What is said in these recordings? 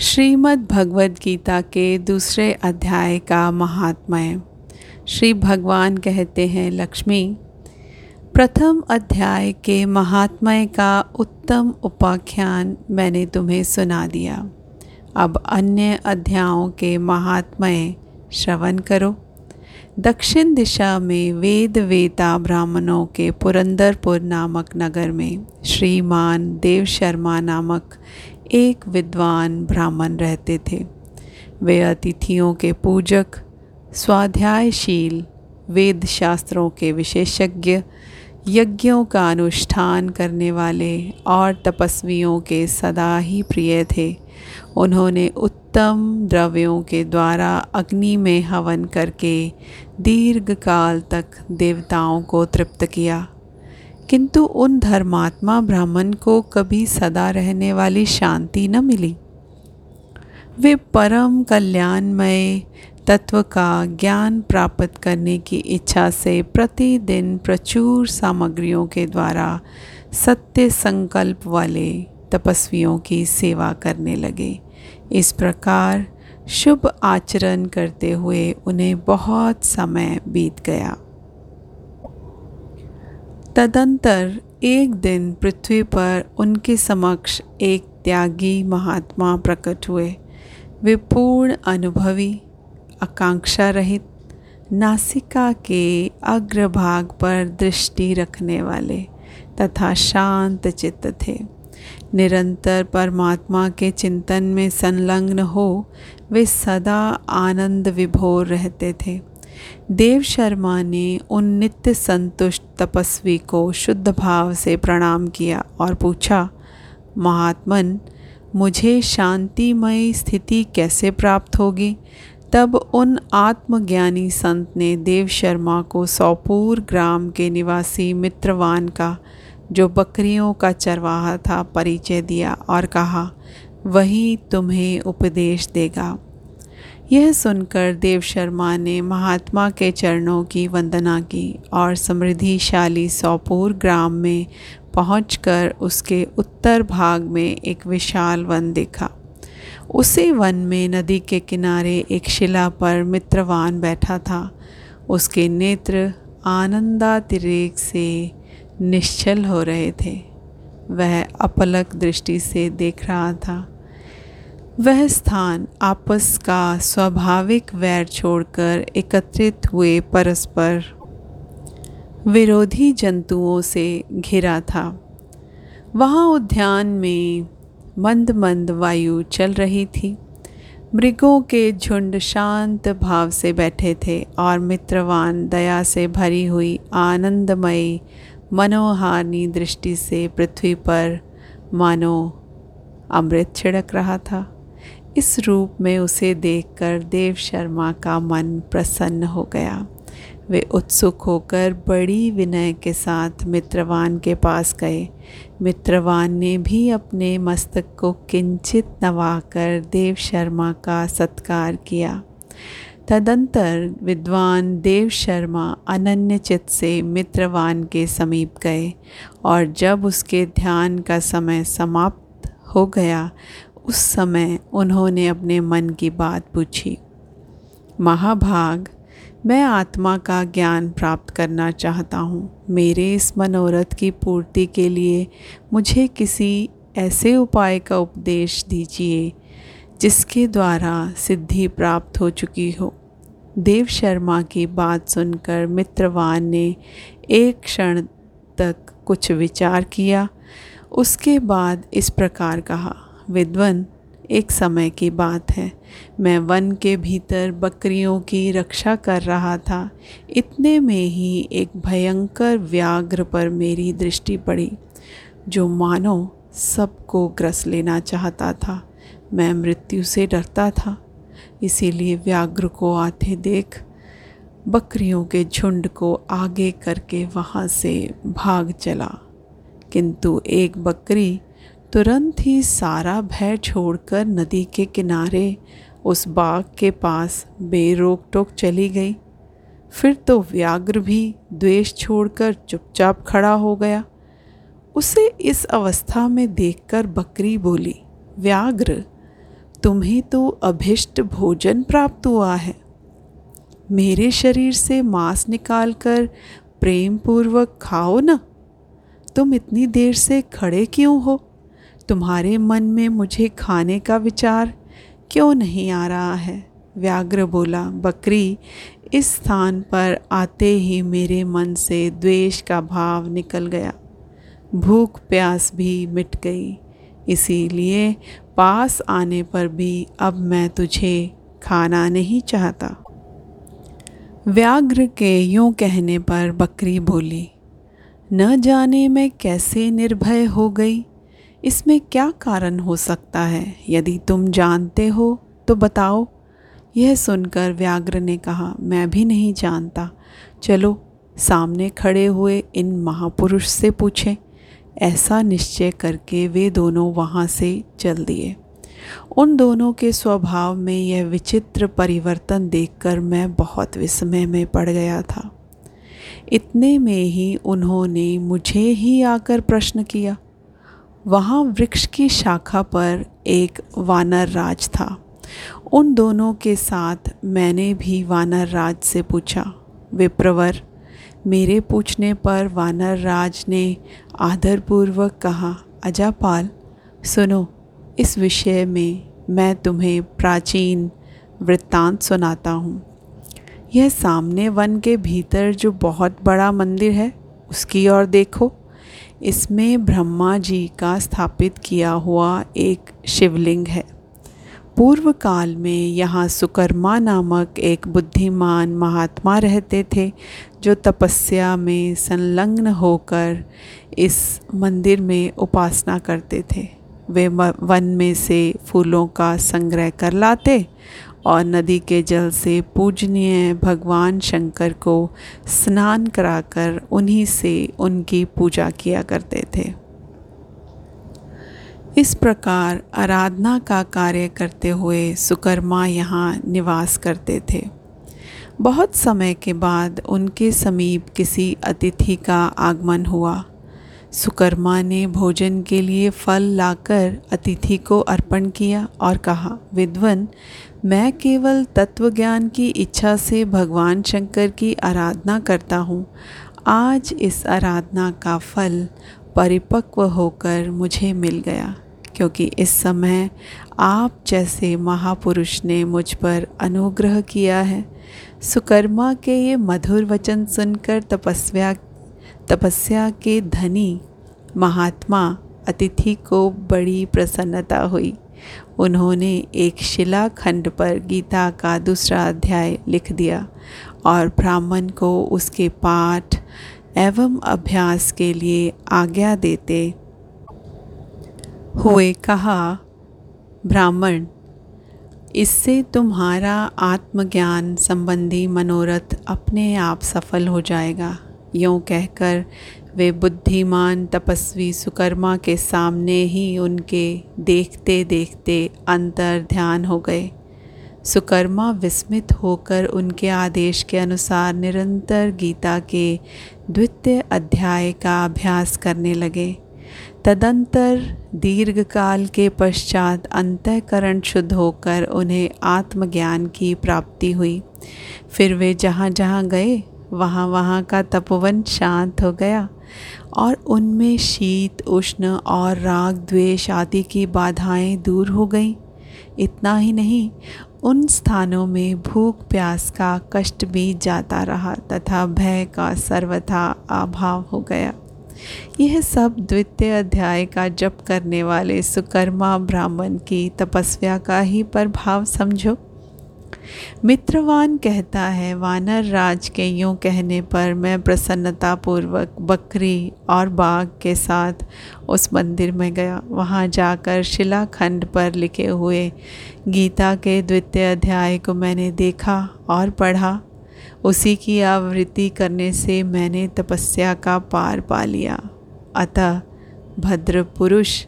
श्रीमद् भगवद गीता के दूसरे अध्याय का महात्मय। श्री भगवान कहते हैं, लक्ष्मी, प्रथम अध्याय के महात्मय का उत्तम उपाख्यान मैंने तुम्हें सुना दिया। अब अन्य अध्यायों के महात्मय श्रवण करो। दक्षिण दिशा में वेद वेता ब्राह्मणों के पुरंदरपुर नामक नगर में श्रीमान देव शर्मा नामक एक विद्वान ब्राह्मण रहते थे। वे अतिथियों के पूजक, स्वाध्यायशील वेद शास्त्रों के विशेषज्ञ, यज्ञों का अनुष्ठान करने वाले और तपस्वियों के सदा ही प्रिय थे। उन्होंने उत्तम द्रव्यों के द्वारा अग्नि में हवन करके दीर्घ काल तक देवताओं को तृप्त किया। किंतु उन धर्मात्मा ब्राह्मण को कभी सदा रहने वाली शांति न मिली। वे परम कल्याणमय तत्व का ज्ञान प्राप्त करने की इच्छा से प्रतिदिन प्रचुर सामग्रियों के द्वारा सत्य संकल्प वाले तपस्वियों की सेवा करने लगे। इस प्रकार शुभ आचरण करते हुए उन्हें बहुत समय बीत गया। तदंतर एक दिन पृथ्वी पर उनके समक्ष एक त्यागी महात्मा प्रकट हुए। वे पूर्ण अनुभवी आकांक्षा रहित नासिका के अग्रभाग पर दृष्टि रखने वाले तथा शांत चित्त थे। निरंतर परमात्मा के चिंतन में संलग्न हो, वे सदा आनंद विभोर रहते थे। देव शर्मा ने उन नित्य संतुष्ट तपस्वी को शुद्ध भाव से प्रणाम किया और पूछा, महात्मन, मुझे शांतिमय स्थिति कैसे प्राप्त होगी? तब उन आत्मज्ञानी संत ने देव शर्मा को सौपूर ग्राम के निवासी मित्रवान का, जो बकरियों का चरवाहा था, परिचय दिया और कहा, वही तुम्हें उपदेश देगा। यह सुनकर देव शर्मा ने महात्मा के चरणों की वंदना की और समृद्धिशाली सौपूर ग्राम में पहुंचकर उसके उत्तर भाग में एक विशाल वन देखा। उसी वन में नदी के किनारे एक शिला पर मित्रवान बैठा था। उसके नेत्र आनंदातिरेक से निश्चल हो रहे थे। वह अपलक दृष्टि से देख रहा था। वह स्थान आपस का स्वाभाविक वैर छोड़कर एकत्रित हुए परस्पर विरोधी जंतुओं से घिरा था। वहाँ उद्यान में मंद मंद वायु चल रही थी। मृगों के झुंड शांत भाव से बैठे थे और मित्रवान दया से भरी हुई आनंदमयी मनोहानी दृष्टि से पृथ्वी पर मानो अमृत छिड़क रहा था। इस रूप में उसे देखकर देव शर्मा का मन प्रसन्न हो गया। वे उत्सुक होकर बड़ी विनय के साथ मित्रवान के पास गए। मित्रवान ने भी अपने मस्तक को किंचित नवाकर देव शर्मा का सत्कार किया। तदंतर विद्वान देव शर्मा अनन्य चित से मित्रवान के समीप गए और जब उसके ध्यान का समय समाप्त हो गया उस समय उन्होंने अपने मन की बात पूछी, महाभाग, मैं आत्मा का ज्ञान प्राप्त करना चाहता हूँ। मेरे इस मनोरथ की पूर्ति के लिए मुझे किसी ऐसे उपाय का उपदेश दीजिए, जिसके द्वारा सिद्धि प्राप्त हो चुकी हो। देव शर्मा की बात सुनकर मित्रवान ने एक क्षण तक कुछ विचार किया, उसके बाद इस प्रकार कहा विद्वन एक समय की बात है। मैं वन के भीतर बकरियों की रक्षा कर रहा था। इतने में ही एक भयंकर व्याघ्र पर मेरी दृष्टि पड़ी, जो मानो सबको ग्रस लेना चाहता था। मैं मृत्यु से डरता था, इसीलिए व्याघ्र को आते देख, बकरियों के झुंड को आगे करके वहाँ से भाग चला। किंतु एक बकरी तुरंत ही सारा भय छोड़कर नदी के किनारे उस बाग के पास बेरोक टोक चली गई। फिर तो व्याघ्र भी द्वेष छोड़कर चुपचाप खड़ा हो गया। उसे इस अवस्था में देखकर बकरी बोली, व्याघ्र, तुम्हें तो अभिष्ट भोजन प्राप्त हुआ है। मेरे शरीर से मांस निकालकर प्रेम पूर्वक खाओ ना। तुम इतनी देर से खड़े क्यों हो? तुम्हारे मन में मुझे खाने का विचार क्यों नहीं आ रहा है? व्याघ्र बोला, बकरी, इस स्थान पर आते ही मेरे मन से द्वेष का भाव निकल गया। भूख प्यास भी मिट गई, इसीलिए पास आने पर भी अब मैं तुझे खाना नहीं चाहता। व्याघ्र के यूँ कहने पर बकरी बोली, न जाने मैं कैसे निर्भय हो गई इसमें क्या कारण हो सकता है? यदि तुम जानते हो तो बताओ। यह सुनकर व्याघ्र ने कहा, मैं भी नहीं जानता। चलो, सामने खड़े हुए इन महापुरुष से पूछें। ऐसा निश्चय करके वे दोनों वहाँ से चल दिए। उन दोनों के स्वभाव में यह विचित्र परिवर्तन देखकर मैं बहुत विस्मय में पड़ गया था। इतने में ही उन्होंने मुझे ही आकर प्रश्न किया। वहाँ वृक्ष की शाखा पर एक वानर राज था। उन दोनों के साथ मैंने भी वानर राज से पूछा, विप्रवर, मेरे पूछने पर वानर राज ने आदरपूर्वक कहा, अजापाल, सुनो, इस विषय में मैं तुम्हें प्राचीन वृत्तांत सुनाता हूँ। यह सामने वन के भीतर जो बहुत बड़ा मंदिर है, उसकी ओर देखो। इसमें ब्रह्मा जी का स्थापित किया हुआ एक शिवलिंग है। पूर्व काल में यहाँ सुकर्मा नामक एक बुद्धिमान महात्मा रहते थे, जो तपस्या में संलग्न होकर इस मंदिर में उपासना करते थे। वे वन में से फूलों का संग्रह कर लाते और नदी के जल से पूजनीय भगवान शंकर को स्नान कराकर उन्हीं से उनकी पूजा किया करते थे। इस प्रकार आराधना का कार्य करते हुए सुकर्मा यहाँ निवास करते थे। बहुत समय के बाद उनके समीप किसी अतिथि का आगमन हुआ। सुकर्मा ने भोजन के लिए फल लाकर अतिथि को अर्पण किया और कहा, विद्वन, मैं केवल तत्व ज्ञान की इच्छा से भगवान शंकर की आराधना करता हूँ। आज इस आराधना का फल परिपक्व होकर मुझे मिल गया, क्योंकि इस समय आप जैसे महापुरुष ने मुझ पर अनुग्रह किया है। सुकर्मा के ये मधुर वचन सुनकर तपस्या तपस्या के धनी महात्मा अतिथि को बड़ी प्रसन्नता हुई। उन्होंने एक शिला खंड पर गीता का दूसरा अध्याय लिख दिया और ब्राह्मण को उसके पाठ एवं अभ्यास के लिए आज्ञा देते हुए कहा, ब्राह्मण, इससे तुम्हारा आत्मज्ञान संबंधी मनोरथ अपने आप सफल हो जाएगा। यूँ कहकर वे बुद्धिमान तपस्वी सुकर्मा के सामने ही उनके देखते देखते अंतर ध्यान हो गए। सुकर्मा विस्मित होकर उनके आदेश के अनुसार निरंतर गीता के द्वितीय अध्याय का अभ्यास करने लगे। तदंतर दीर्घकाल के पश्चात अंतकरण शुद्ध होकर उन्हें आत्मज्ञान की प्राप्ति हुई। फिर वे जहाँ जहाँ गए वहाँ वहाँ का तपोवन शांत हो गया और उनमें शीत, उष्ण और राग, द्वेष आदि की बाधाएँ दूर हो गईं। इतना ही नहीं, उन स्थानों में भूख, प्यास का कष्ट भी जाता रहा तथा भय का सर्वथा अभाव हो गया। यह सब द्वितीय अध्याय का जप करने वाले सुकर्मा ब्राह्मण की तपस्या का ही प्रभाव समझो। मित्रवान कहता है, वानर राज के यूँ कहने पर मैं प्रसन्नतापूर्वक बकरी और बाघ के साथ उस मंदिर में गया। वहाँ जाकर शिलाखंड पर लिखे हुए गीता के द्वितीय अध्याय को मैंने देखा और पढ़ा। उसी की आवृत्ति करने से मैंने तपस्या का पार पा लिया। अतः भद्र पुरुष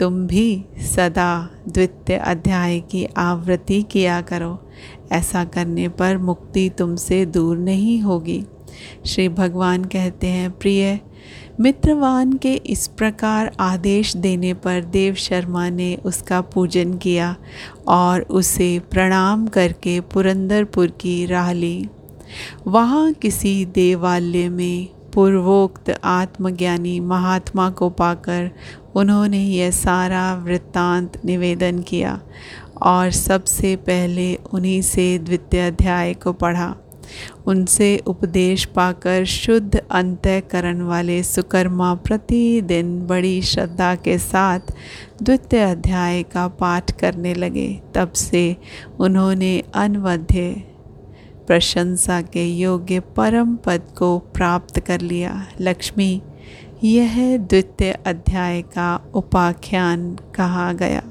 तुम भी सदा द्वितीय अध्याय की आवृत्ति किया करो। ऐसा करने पर मुक्ति तुमसे दूर नहीं होगी। श्री भगवान कहते हैं, प्रिय, मित्रवान के इस प्रकार आदेश देने पर देव शर्मा ने उसका पूजन किया और उसे प्रणाम करके पुरंदरपुर की राह ली। वहाँ किसी देवालय में पूर्वोक्त आत्मज्ञानी महात्मा को पाकर उन्होंने यह सारा वृत्तांत निवेदन किया और सबसे पहले उन्हीं से द्वितीय अध्याय को पढ़ा। उनसे उपदेश पाकर शुद्ध अंतकरण वाले सुकर्मा प्रतिदिन बड़ी श्रद्धा के साथ द्वितीय अध्याय का पाठ करने लगे। तब से उन्होंने अनवध्य प्रशंसा के योग्य परम पद को प्राप्त कर लिया। लक्ष्मी, यह द्वितीय अध्याय का उपाख्यान कहा गया।